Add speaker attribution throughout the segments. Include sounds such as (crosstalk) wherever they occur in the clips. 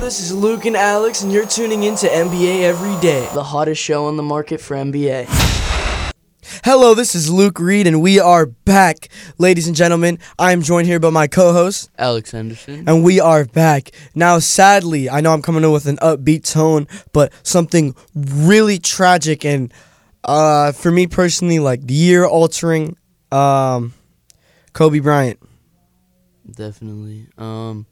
Speaker 1: this is Luke and Alex, and you're tuning in to NBA Every Day, the hottest show on the market for NBA. Hello, this is Luke Reed, and we are back. Ladies and gentlemen, I am joined here by my co host,
Speaker 2: Alex Henderson.
Speaker 1: and we are back. Now, sadly, I know I'm coming in with an upbeat tone, but something really tragic and, uh, for me personally, like year altering, um, Kobe Bryant.
Speaker 2: Definitely. Um,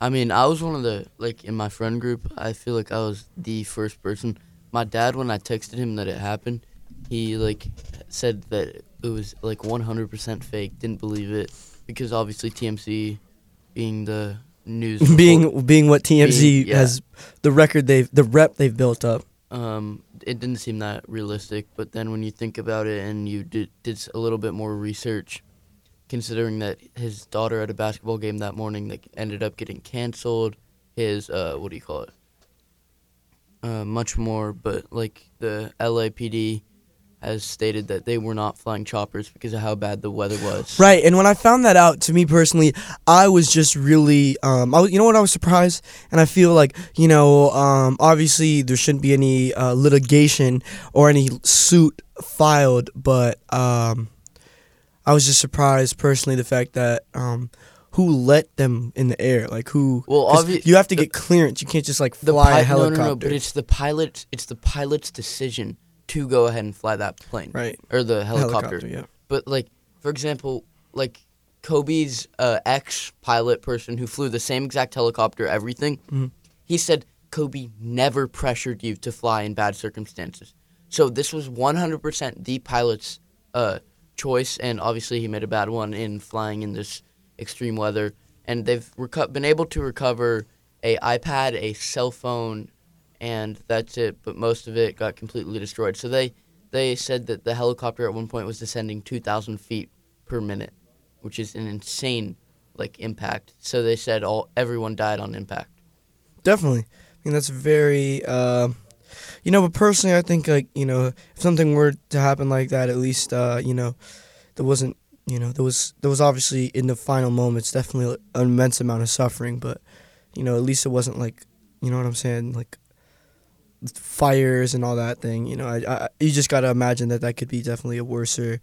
Speaker 2: I mean, I was one of the like in my friend group. I feel like I was the first person. My dad, when I texted him that it happened, he like said that it was like 100% fake. Didn't believe it because obviously TMZ, being the news, report- (laughs)
Speaker 1: being being what TMZ
Speaker 2: Being- yeah.
Speaker 1: has the record they've the rep they've built up.
Speaker 2: um, it didn't seem that realistic. But then when you think about it and you did did a little bit more research, considering that his daughter at a basketball game that morning that ended up getting canceled, his uh, what do you call it? Uh, much more, but like the LAPD has stated that they were not flying choppers because of how bad the weather was.
Speaker 1: Right, and when I found that out, to me personally, I was just really, um, I was, you know what, I was surprised, and I feel like, you know, um, obviously there shouldn't be any uh, litigation or any suit filed, but um, I was just surprised personally the fact that um, who let them in the air, like who?
Speaker 2: Well, obvi-
Speaker 1: you have to
Speaker 2: the-
Speaker 1: get clearance. You can't just like fly
Speaker 2: pi-
Speaker 1: a helicopter.
Speaker 2: No, no, no. But it's the pilot. It's the pilot's decision to go ahead and fly that plane,
Speaker 1: right,
Speaker 2: or the helicopter.
Speaker 1: yeah.
Speaker 2: But like, for example, like Kobe's uh, ex pilot person who flew the same exact helicopter, everything.
Speaker 1: Mhm.
Speaker 2: He said Kobe never pressured you to fly in bad circumstances. So this was 100% the pilot's uh, choice, and obviously he made a bad one in flying in this extreme weather. And they've reco- been able to recover a iPad, a cell phone, and that's it. But most of it got completely destroyed. So they they said that the helicopter at one point was descending 2,000 feet per minute, which is an insane like impact. So they said all everyone died on impact.
Speaker 1: Definitely. I mean, that's very, uh, you know, but personally, I think, like, you know, if something were to happen like that, at least, uh, you know, there wasn't, you know, there was, there was obviously in the final moments definitely an immense amount of suffering, but, you know, at least it wasn't like, you know what I'm saying? Like, fires and all that thing, you know, I, I you just got to imagine that that could be definitely a worser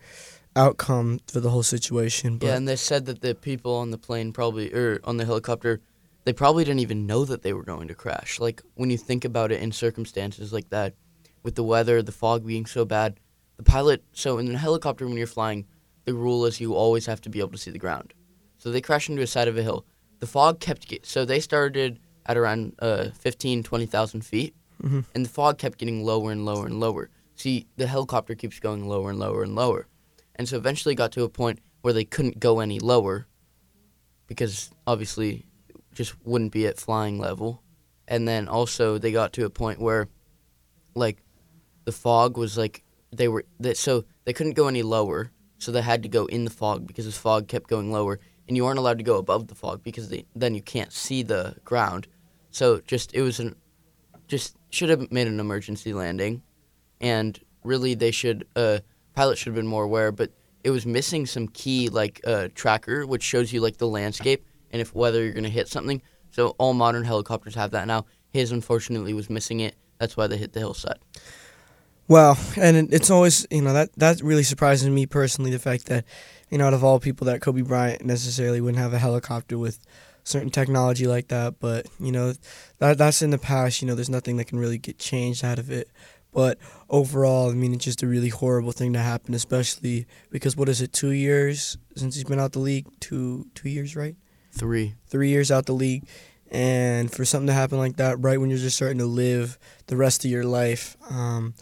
Speaker 1: outcome for the whole situation. But
Speaker 2: yeah, and they said that the people on the plane probably or on the helicopter, they probably didn't even know that they were going to crash. Like when you think about it in circumstances like that, with the weather, the fog being so bad, the pilot. So in a helicopter, when you're flying, the rule is you always have to be able to see the ground. So they crashed into a side of a hill. The fog kept get, so they started at around uh, 15, 20,000 feet,
Speaker 1: Mhm.
Speaker 2: and the fog kept getting lower and lower and lower. See, the helicopter keeps going lower and lower and lower. And so eventually got to a point where they couldn't go any lower because obviously just wouldn't be at flying level. And then also they got to a point where like the fog was like they were that so they couldn't go any lower, so they had to go in the fog because the fog kept going lower and you aren't allowed to go above the fog because they, then you can't see the ground. So just it was an just should have made an emergency landing and really they should uh pilot should have been more aware but it was missing some key like uh tracker which shows you like the landscape and if whether you're going to hit something so all modern helicopters have that now his unfortunately was missing it that's why they hit the hillside
Speaker 1: Well, and it's always you know that that really surprises me personally the fact that you know out of all people that Kobe Bryant necessarily wouldn't have a helicopter with certain technology like that, but you know that that's in the past. You know, there's nothing that can really get changed out of it. But overall, I mean, it's just a really horrible thing to happen, especially because what is it? Two years since he's been out the league. Two two years, right?
Speaker 2: Three
Speaker 1: three years out the league, and for something to happen like that right when you're just starting to live the rest of your life, um,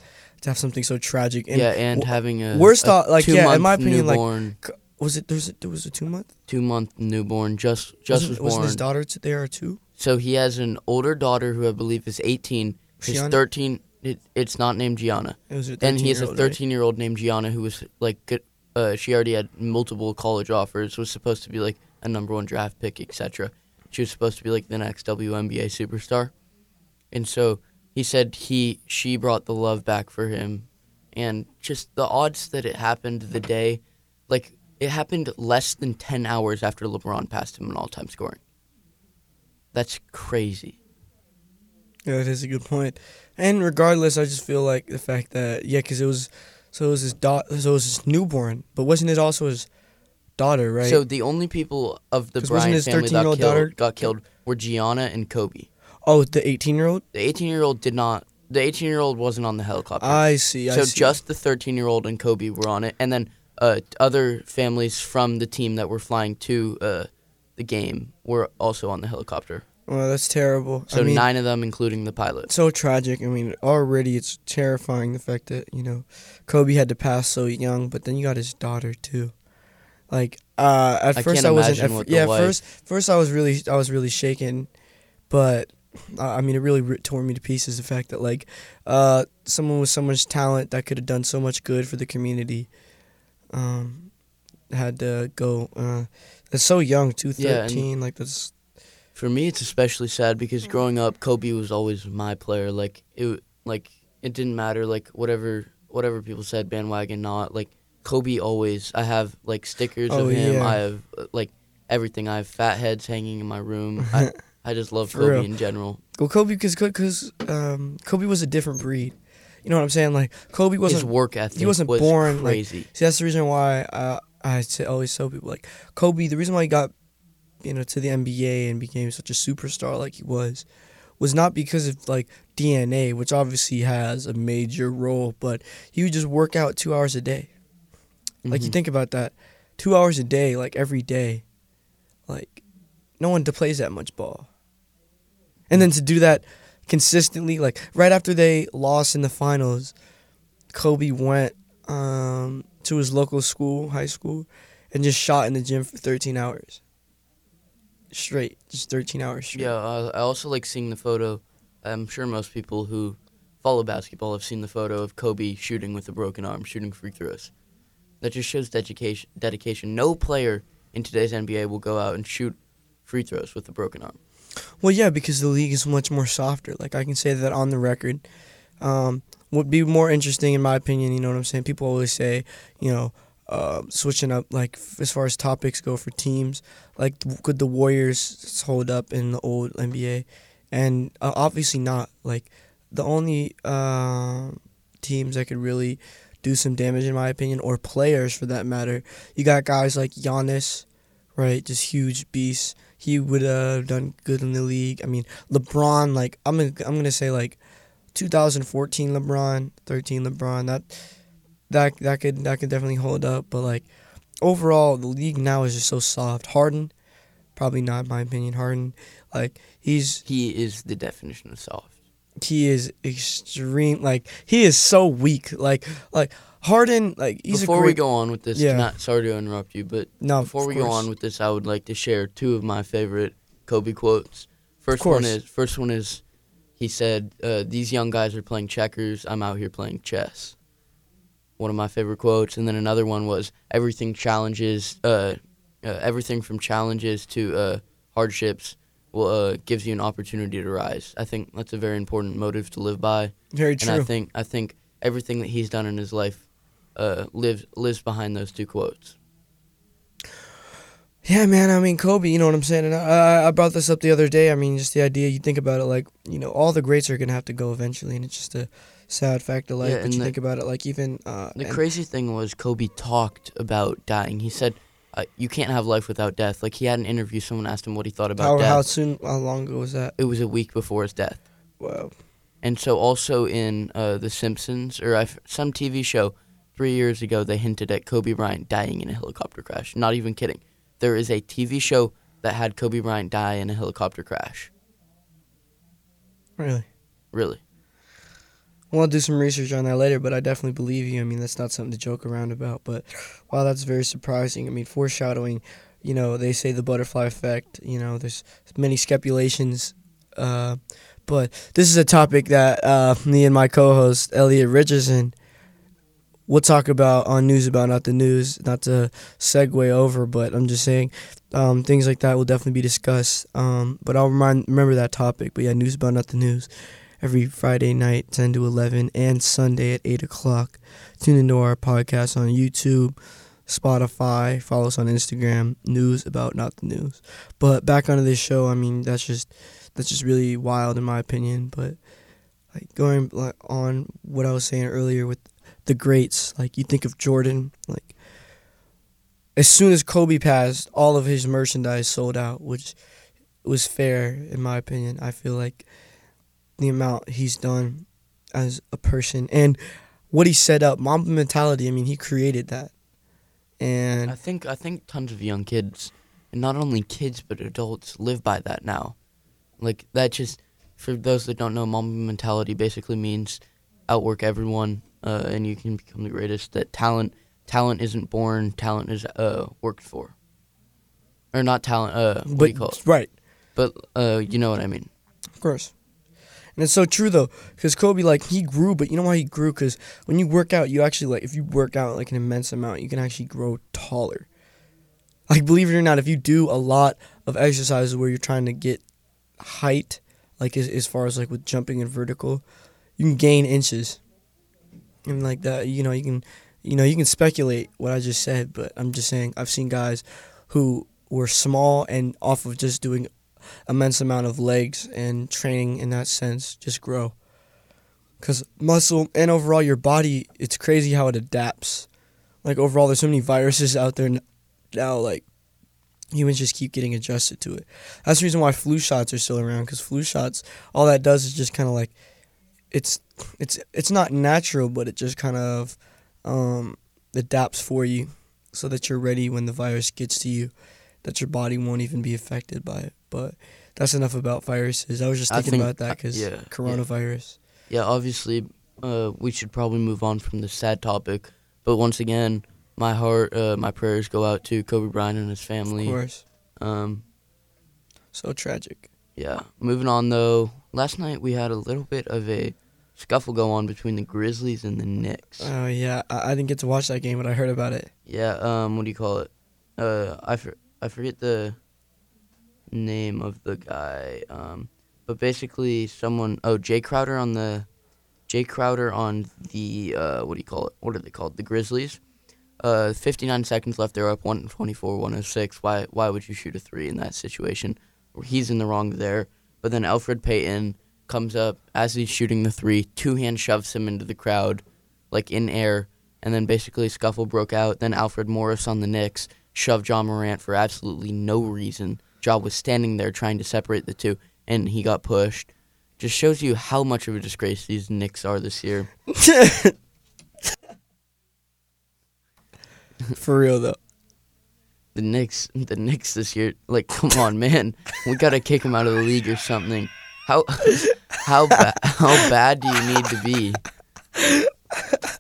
Speaker 1: to have something so tragic. And
Speaker 2: yeah and
Speaker 1: wh-
Speaker 2: having a
Speaker 1: worst off- like, yeah, in my opinion, like,
Speaker 2: newborn,
Speaker 1: was it there was a, there was a two month?
Speaker 2: two month newborn just just
Speaker 1: wasn't,
Speaker 2: was
Speaker 1: wasn't
Speaker 2: born
Speaker 1: his daughter t- there too?
Speaker 2: so he has an older daughter who i believe is 18 his
Speaker 1: Gianna?
Speaker 2: 13 it, it's not named gianna and he has a
Speaker 1: 13-year-old, right?
Speaker 2: 13 year old named Gianna who was like. Uh, she already had multiple college offers. Was supposed to be like a number one draft pick, etc. She was supposed to be like the next WNBA superstar, and so he said he she brought the love back for him, and just the odds that it happened the day, like it happened less than 10 hours after LeBron passed him in all time scoring. That's crazy.
Speaker 1: Yeah, it is a good point. And regardless, I just feel like the fact that yeah, because it was so it was his daughter, so it was his newborn, but wasn't it also his daughter, right?
Speaker 2: So the only people of the
Speaker 1: 'Cause wasn't
Speaker 2: Bryant
Speaker 1: his
Speaker 2: family that
Speaker 1: 13-year-old
Speaker 2: killed,
Speaker 1: daughter-
Speaker 2: got killed were Gianna and Kobe.
Speaker 1: oh, the eighteen-year-old.
Speaker 2: The 18 year old did not. The 18 year old wasn't on the helicopter.
Speaker 1: I see. I
Speaker 2: so
Speaker 1: see.
Speaker 2: just the 13 year old and Kobe were on it, and then uh, other families from the team that were flying to uh, the game were also on the helicopter.
Speaker 1: well, that's terrible.
Speaker 2: So
Speaker 1: I mean,
Speaker 2: nine of them, including the pilot.
Speaker 1: so tragic. I mean, already it's terrifying the fact that you know Kobe had to pass so young, but then you got his daughter too. Like uh, at
Speaker 2: I
Speaker 1: first
Speaker 2: can't
Speaker 1: I wasn't. At,
Speaker 2: what
Speaker 1: f-
Speaker 2: the
Speaker 1: yeah,
Speaker 2: wife-
Speaker 1: first first I was really I was really shaken, but uh, I mean it really r- tore me to pieces. The fact that like uh, someone with so much talent that could have done so much good for the community, um, had to go. Uh, it's so young
Speaker 2: two
Speaker 1: thirteen. Yeah, like that's
Speaker 2: For me, it's especially sad because growing up, Kobe was always my player. Like it, like it didn't matter. Like whatever, whatever people said, bandwagon, not like Kobe. Always, I have like stickers
Speaker 1: Oh,
Speaker 2: of him.
Speaker 1: yeah.
Speaker 2: I have uh, like everything. I have fat heads hanging in my room. I, (laughs) I just love Kobe
Speaker 1: real.
Speaker 2: in general.
Speaker 1: Well, Kobe, because because um, Kobe was a different breed. You know what I'm saying? Like Kobe wasn't.
Speaker 2: work ethic He
Speaker 1: wasn't
Speaker 2: was
Speaker 1: born, like- see, that's the reason why I I always tell people like Kobe. The reason why he got, you know, to the NBA and became such a superstar like he was, was not because of like DNA, which obviously has a major role, but he would just work out two hours a day. Like you
Speaker 2: Mhm.
Speaker 1: think about that, two hours a day, like every day, like no one plays that much ball. And then to do that consistently, like right after they lost in the finals, Kobe went um, to his local school, high school, and just shot in the gym for 13 hours straight, just 13 hours straight.
Speaker 2: Yeah, uh, I also like seeing the photo. I'm sure most people who follow basketball have seen the photo of Kobe shooting with a broken arm, shooting free throws. That just shows dedication. Dedication. No player in today's NBA will go out and shoot free throws with a broken arm.
Speaker 1: Well, yeah, because the league is much more softer. Like I can say that on the record. Um, would be more interesting in my opinion. You know what I'm saying? People always say, you know, uh, switching up like f- as far as topics go for teams. Like, w- could the Warriors hold up in the old NBA? And uh, obviously not. Like, the only uh, teams that could really do some damage, in my opinion, or players for that matter, you got guys like Giannis, right? Just huge beasts. He would uh, have done good in the league. I mean, LeBron, like I'm gonna, I'm gonna say like 2014 LeBron, 13 LeBron. That that that could that could definitely hold up. But like overall, the league now is just so soft. Harden, probably not in my opinion. Harden, like he's
Speaker 2: He is the definition of soft.
Speaker 1: He is extreme. Like he is so weak. Like like Harden, like he's
Speaker 2: before
Speaker 1: a great.
Speaker 2: we go on with this,
Speaker 1: Yeah.
Speaker 2: not sorry to interrupt you, but
Speaker 1: no,
Speaker 2: before we go on with this, I would like to share two of my favorite Kobe quotes. First one is first one is he said, uh, "These young guys are playing checkers. I'm out here playing chess." One of my favorite quotes, and then another one was, "Everything challenges, uh, uh, everything from challenges to uh, hardships." Will uh, gives you an opportunity to rise. I think that's a very important motive to live by.
Speaker 1: very
Speaker 2: And I think I think everything that he's done in his life uh, lives lives behind those two quotes.
Speaker 1: Yeah, man. I mean, Kobe. You know what I'm saying. And I, I brought this up the other day. I mean, just the idea. You think about it, like you know, all the greats are gonna have to go eventually, and it's just a sad fact of life.
Speaker 2: Yeah,
Speaker 1: but
Speaker 2: and
Speaker 1: you
Speaker 2: the-
Speaker 1: think about it, like even uh,
Speaker 2: The crazy thing was Kobe talked about dying. He said, uh, "You can't have life without death." Like he had an interview. Someone asked him what he thought about
Speaker 1: how
Speaker 2: death.
Speaker 1: how soon, how long ago was that?
Speaker 2: It was a week before his death.
Speaker 1: Wow.
Speaker 2: And so also in uh, The Simpsons or I f some TV show three years ago, they hinted at Kobe Bryant dying in a helicopter crash. Not even kidding. There is a TV show that had Kobe Bryant die in a helicopter crash.
Speaker 1: Really.
Speaker 2: Really.
Speaker 1: Well, I'll do some research on that later, but I definitely believe you. I mean, that's not something to joke around about. But wow, that's very surprising. I mean, foreshadowing. You know, they say the butterfly effect. You know, there's many speculations. Uh, but this is a topic that uh, me and my co-host Elliot Richardson we'll talk about on news about not the news. Not to segue over, but I'm just saying um, things like that will definitely be discussed. Um, but I'll remind remember that topic. But yeah, news about not the news every Friday night, 10 to 11, and Sunday at 8 o'clock. Tune into our podcast on YouTube, Spotify, follow us on Instagram, news about not the news. But back onto this show, I mean, that's just that's just really wild in my opinion. But like going on what I was saying earlier with the greats, like you think of Jordan, like as soon as Kobe passed, all of his merchandise sold out, which was fair in my opinion. I feel like the amount he's done as a person and what he set up, Mamba mentality. I mean, he created that, and
Speaker 2: I think I think tons of young kids, and not only kids but adults, live by that now. Like that just for those that don't know, Mamba mentality basically means outwork everyone, uh, and you can become the greatest. That talent talent isn't born, talent is uh worked for. Or not talent, uh what
Speaker 1: but
Speaker 2: do you call it?
Speaker 1: right,
Speaker 2: But uh you know what I mean.
Speaker 1: of course. And it's so true though, because Kobe like he grew, but you know why he grew? Because when you work out, you actually like if you work out like an immense amount, you can actually grow taller. Like believe it or not, if you do a lot of exercises where you're trying to get height, like as, as far as like with jumping and vertical, you can gain inches. And like that, you know, you can, you know, you can speculate what I just said, but I'm just saying I've seen guys who were small and off of just doing immense amount of legs and training in that sense just grow. Cause muscle and overall your body, it's crazy how it adapts. Like overall, there's so many viruses out there now. Like humans just keep getting adjusted to it. That's the reason why flu shots are still around. Cause flu shots, all that does is just kind of like, it's it's it's not natural, but it just kind of um, adapts for you, so that you're ready when the virus gets to you, that your body won't even be affected by it. But that's enough about viruses. I was just thinking
Speaker 2: think-
Speaker 1: about that because
Speaker 2: yeah, yeah.
Speaker 1: coronavirus.
Speaker 2: Yeah, obviously, uh, we should probably move on from this sad topic. But once again, my heart, uh, my prayers go out to Kobe Bryant and his family.
Speaker 1: Of course,
Speaker 2: Um,
Speaker 1: so tragic.
Speaker 2: yeah. Moving on though, last night we had a little bit of a scuffle go on between the Grizzlies and the Knicks.
Speaker 1: Oh yeah, I, I didn't get to watch that game, but I heard about it.
Speaker 2: Yeah. Um, what do you call it? Uh, I for, I forget the name of the guy. Um, but basically, someone. Oh, Jae Crowder on the. Jae Crowder on the uh, what do you call it? What are they called? The Grizzlies. Uh, 59 seconds left. They're up 124, 106. Why? Why would you shoot a three in that situation? He's in the wrong there. But then Elfrid Payton comes up as he's shooting the three. Two hand shoves him into the crowd, like in air, and then basically scuffle broke out. Then Alfred Morris on the Knicks shoved Ja Morant for absolutely no reason. Ja was standing there trying to separate the two, and he got pushed. Just shows you how much of a disgrace these Knicks are this year. (laughs)
Speaker 1: For real though.
Speaker 2: The Knicks, the Knicks this year, like, come on, man, we gotta kick him out of the league or something. How, how bad, how bad do you need to be?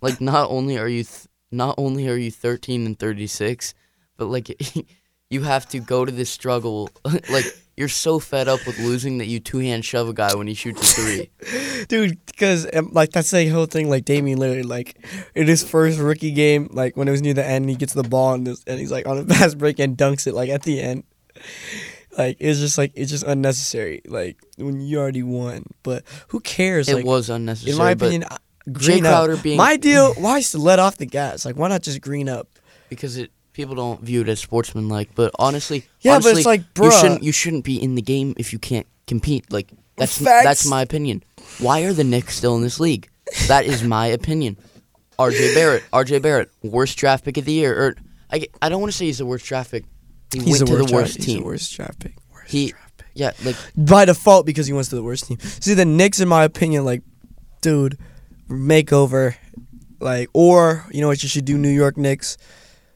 Speaker 2: Like, not only are you, th- not only are you thirteen and thirty six, but like, (laughs) you have to go to this struggle. (laughs) like, you're so fed up with losing that you two hand shove a guy when he shoots a three. (laughs)
Speaker 1: Dude, because um, like that's the whole thing. Like Damian Lillard, like in his first rookie game, like when it was near the end, he gets the ball and, this, and he's like on a (laughs) fast break and dunks it like at the end. Like it's just like it's just unnecessary. Like when you already won, but who cares?
Speaker 2: It
Speaker 1: like
Speaker 2: was unnecessary.
Speaker 1: in my opinion, uh,
Speaker 2: Jay
Speaker 1: green up.
Speaker 2: Being
Speaker 1: My deal, why is to let off the gas? Like why not just green up?
Speaker 2: because it people don't view it as sportsmanlike. But honestly,
Speaker 1: Yeah, but
Speaker 2: honestly,
Speaker 1: it's like,
Speaker 2: you shouldn't you shouldn't be in the game if you can't compete. Like that's
Speaker 1: Facts.
Speaker 2: that's my opinion. Why are the Knicks still in this league? That is my opinion. R.J. Barrett, R.J. Barrett, worst draft pick of the year. Or I, I don't want to say he's the worst draft pick. He
Speaker 1: He's
Speaker 2: went to the
Speaker 1: draft-
Speaker 2: worst
Speaker 1: he's
Speaker 2: team.
Speaker 1: the worst draft pick. Worst
Speaker 2: He-
Speaker 1: draft pick.
Speaker 2: Yeah, like
Speaker 1: by default because he went to the worst team. See, the Knicks, in my opinion, like, dude, makeover, like, or you know what you should do, New York Knicks,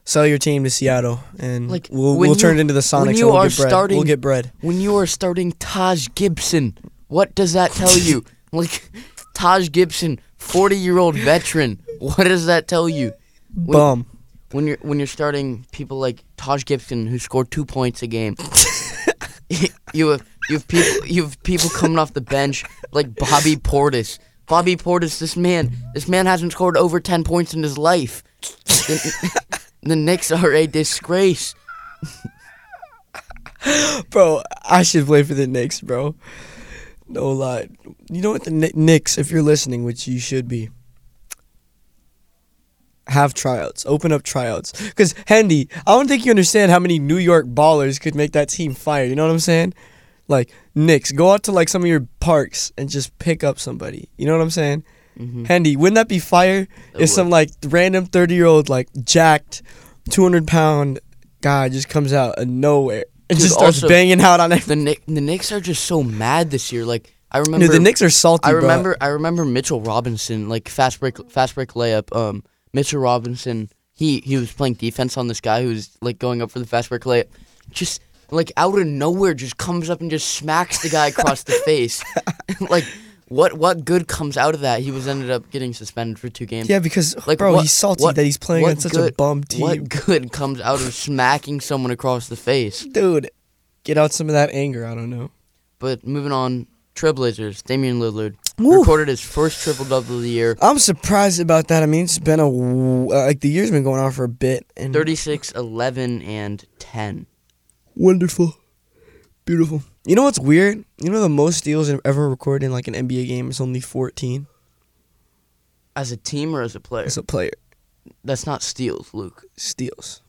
Speaker 1: sell your team to Seattle, and
Speaker 2: Like,
Speaker 1: we'll we'll turn it into the
Speaker 2: when
Speaker 1: Sonics.
Speaker 2: you
Speaker 1: and we'll
Speaker 2: are
Speaker 1: get bread.
Speaker 2: starting-
Speaker 1: we'll get bread.
Speaker 2: when you are starting Taj Gibson, what does that tell you? (laughs) like Taj Gibson, forty year old veteran. What does that tell you? When-
Speaker 1: Bum.
Speaker 2: when you're when you're starting people like Taj Gibson who scored two points a game. (laughs) you have you have people you have people coming off the bench like Bobby Portis. Bobby Portis, this man, this man hasn't scored over ten points in his life. (laughs) The, Knicks are a disgrace. (laughs)
Speaker 1: Bro, I should play for the Knicks, bro. No lie. You know what the Kni- Knicks, if you're listening, which you should be, have tryouts. Open up tryouts. Because Hendy, I don't think you understand how many New York ballers could make that team fire. You know what I'm saying? Like Knicks, go out to like some of your parks and just pick up somebody. You know what I'm saying?
Speaker 2: Mm-hmm.
Speaker 1: Handy. Wouldn't that be fire? if some like random 30 year old like jacked 200 pound guy just comes out of nowhere and
Speaker 2: Dude,
Speaker 1: just starts
Speaker 2: also-
Speaker 1: banging out on everything.
Speaker 2: the Knick, the Knicks are just so mad this year. Like I remember
Speaker 1: Dude, the Knicks are salty.
Speaker 2: I
Speaker 1: bro.
Speaker 2: remember I remember Mitchell Robinson, like fast break fast break layup. Um, Mitchell Robinson, he he was playing defense on this guy who was like going up for the fast break layup. Just like out of nowhere, just comes up and just smacks the guy across the (laughs) face. like what what good comes out of that? He was ended up getting suspended for two games.
Speaker 1: Yeah, because
Speaker 2: Like,
Speaker 1: bro,
Speaker 2: what-
Speaker 1: he's salty
Speaker 2: what-
Speaker 1: that he's playing on such a bum team.
Speaker 2: What good comes out of smacking someone across the face?
Speaker 1: Dude, get out some of that anger. I don't know.
Speaker 2: But moving on, Trailblazers, Damian Lillard recorded his first triple double of the year.
Speaker 1: I'm surprised about that. I mean, it's been a uh, like the year's been going on for a bit and
Speaker 2: 36, 11, and 10.
Speaker 1: wonderful, beautiful. You know what's weird? You know the most steals ever recorded in like an NBA game is only 14
Speaker 2: As a team or as a player?
Speaker 1: as a player.
Speaker 2: That's not steals, Luke.
Speaker 1: Steals.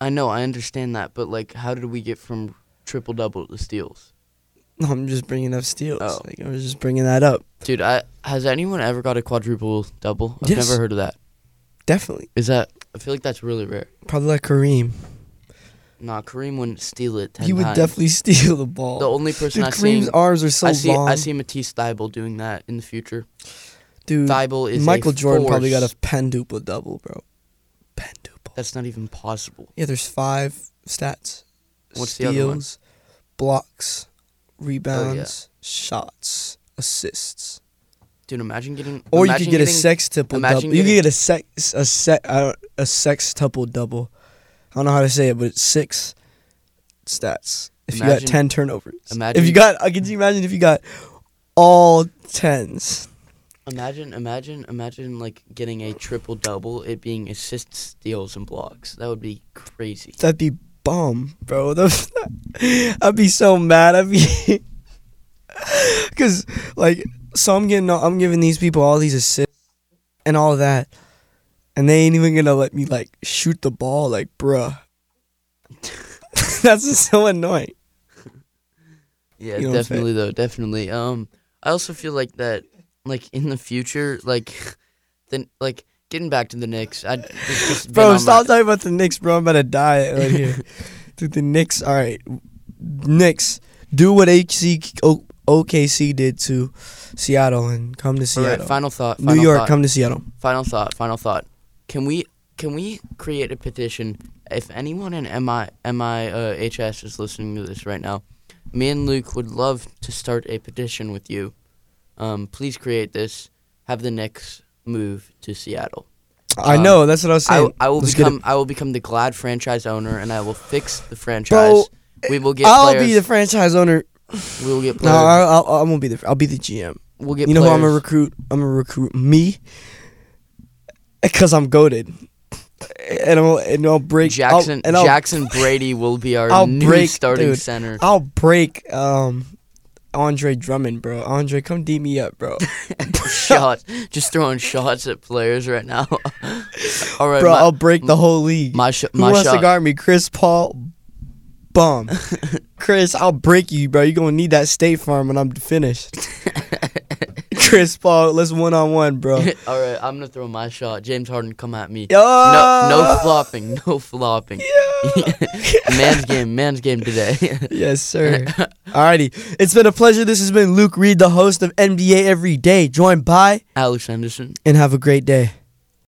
Speaker 2: I know, I understand that, but like, how did we get from triple double to steals?
Speaker 1: No, I'm just bringing up steals.
Speaker 2: Oh.
Speaker 1: Like, I was just bringing that up.
Speaker 2: Dude, I has anyone ever got a quadruple double? I've
Speaker 1: Yes.
Speaker 2: never heard of that.
Speaker 1: Definitely.
Speaker 2: Is that? I feel like that's really rare.
Speaker 1: Probably like Kareem.
Speaker 2: Nah, Kareem wouldn't steal it ten
Speaker 1: he would
Speaker 2: times.
Speaker 1: definitely (laughs) steal the ball.
Speaker 2: The only person
Speaker 1: Dude,
Speaker 2: I
Speaker 1: Kareem's arms are so
Speaker 2: I see,
Speaker 1: long.
Speaker 2: I see Matisse Thybulle doing that in the future.
Speaker 1: Dude,
Speaker 2: Thybulle is a
Speaker 1: Michael Jordan probably got
Speaker 2: force.
Speaker 1: a penduple double, bro. Penduple.
Speaker 2: That's not even possible.
Speaker 1: Yeah, there's five stats.
Speaker 2: What's the other one?
Speaker 1: Steals, blocks, rebounds, shots, assists.
Speaker 2: Dude, imagine getting.
Speaker 1: Or you could get a
Speaker 2: getting-
Speaker 1: sextuple
Speaker 2: imagine
Speaker 1: double. You could get a sex a se- uh, a sextuple double. I don't know how to say it, but it's six stats. If you
Speaker 2: Imagine-
Speaker 1: got ten turnovers.
Speaker 2: imagine-
Speaker 1: if you got, uh, could you imagine if you got all tens?
Speaker 2: Imagine, imagine, imagine like getting a triple double. It being assists, steals, and blocks. That would be crazy.
Speaker 1: That'd be bum, bro. (laughs) I'd be so mad. I'd be, (laughs) cause like, so I'm getting, I'm giving these people all these assists and all that, and they ain't even gonna let me like shoot the ball. Like, bruh, (laughs) that's just so annoying.
Speaker 2: Yeah,
Speaker 1: You know what I'm saying?
Speaker 2: definitely though, definitely. Um, I also feel like that, like in the future, like, then like getting back to the Knicks. I it's just been
Speaker 1: Bro, stop
Speaker 2: my-
Speaker 1: talking about the Knicks, bro. I'm about to die right here. (laughs) Dude, the Knicks. All right, Knicks. Do what HC O- OKC did to Seattle and come to Seattle.
Speaker 2: right, final thought.
Speaker 1: New York,
Speaker 2: thought,
Speaker 1: come to Seattle.
Speaker 2: Final thought. Final thought. Can we can we create a petition? If anyone in MI MIHS is listening to this right now, me and Luke would love to start a petition with you. Um, please create this. Have the Knicks move to Seattle.
Speaker 1: I
Speaker 2: Um,
Speaker 1: know. That's what I was saying.
Speaker 2: I will
Speaker 1: Let's
Speaker 2: become I will become the Glad franchise owner, and I will fix the franchise.
Speaker 1: Bro,
Speaker 2: we will get
Speaker 1: I'll
Speaker 2: players.
Speaker 1: be the franchise owner.
Speaker 2: we will get
Speaker 1: No,
Speaker 2: players.
Speaker 1: I, I'll, I won't be the. I'll be the GM.
Speaker 2: we'll get
Speaker 1: You know who I'm gonna recruit? I'm gonna recruit me. Because I'm goaded. And I'll and I'll break I'll-
Speaker 2: Jackson
Speaker 1: and I'll,
Speaker 2: Jackson (laughs) Brady will be our
Speaker 1: I'll
Speaker 2: new
Speaker 1: break-
Speaker 2: starting
Speaker 1: dude.
Speaker 2: center.
Speaker 1: I'll break um Andre Drummond, bro. Andre, come D me up, bro. (laughs) (laughs)
Speaker 2: shots, just throwing shots at players right now. All right,
Speaker 1: bro,
Speaker 2: my,
Speaker 1: I'll break the whole league.
Speaker 2: my, sh-
Speaker 1: Who
Speaker 2: my
Speaker 1: wants to guard me? Chris Paul. Bum. Chris, I'll break you, bro. You're gonna need that State Farm when I'm finished. Chris Paul, let's one on one, bro. (laughs)
Speaker 2: All right, I'm gonna throw my shot. James Harden, come at me.
Speaker 1: Yo,
Speaker 2: No, no flopping, no flopping.
Speaker 1: Yeah. (laughs)
Speaker 2: man's game, man's game today. (laughs)
Speaker 1: yes, sir. Alrighty, it's been a pleasure. This has been Luke Reed, the host of NBA Every Day. Joined by
Speaker 2: Alex Henderson.
Speaker 1: and have a great day.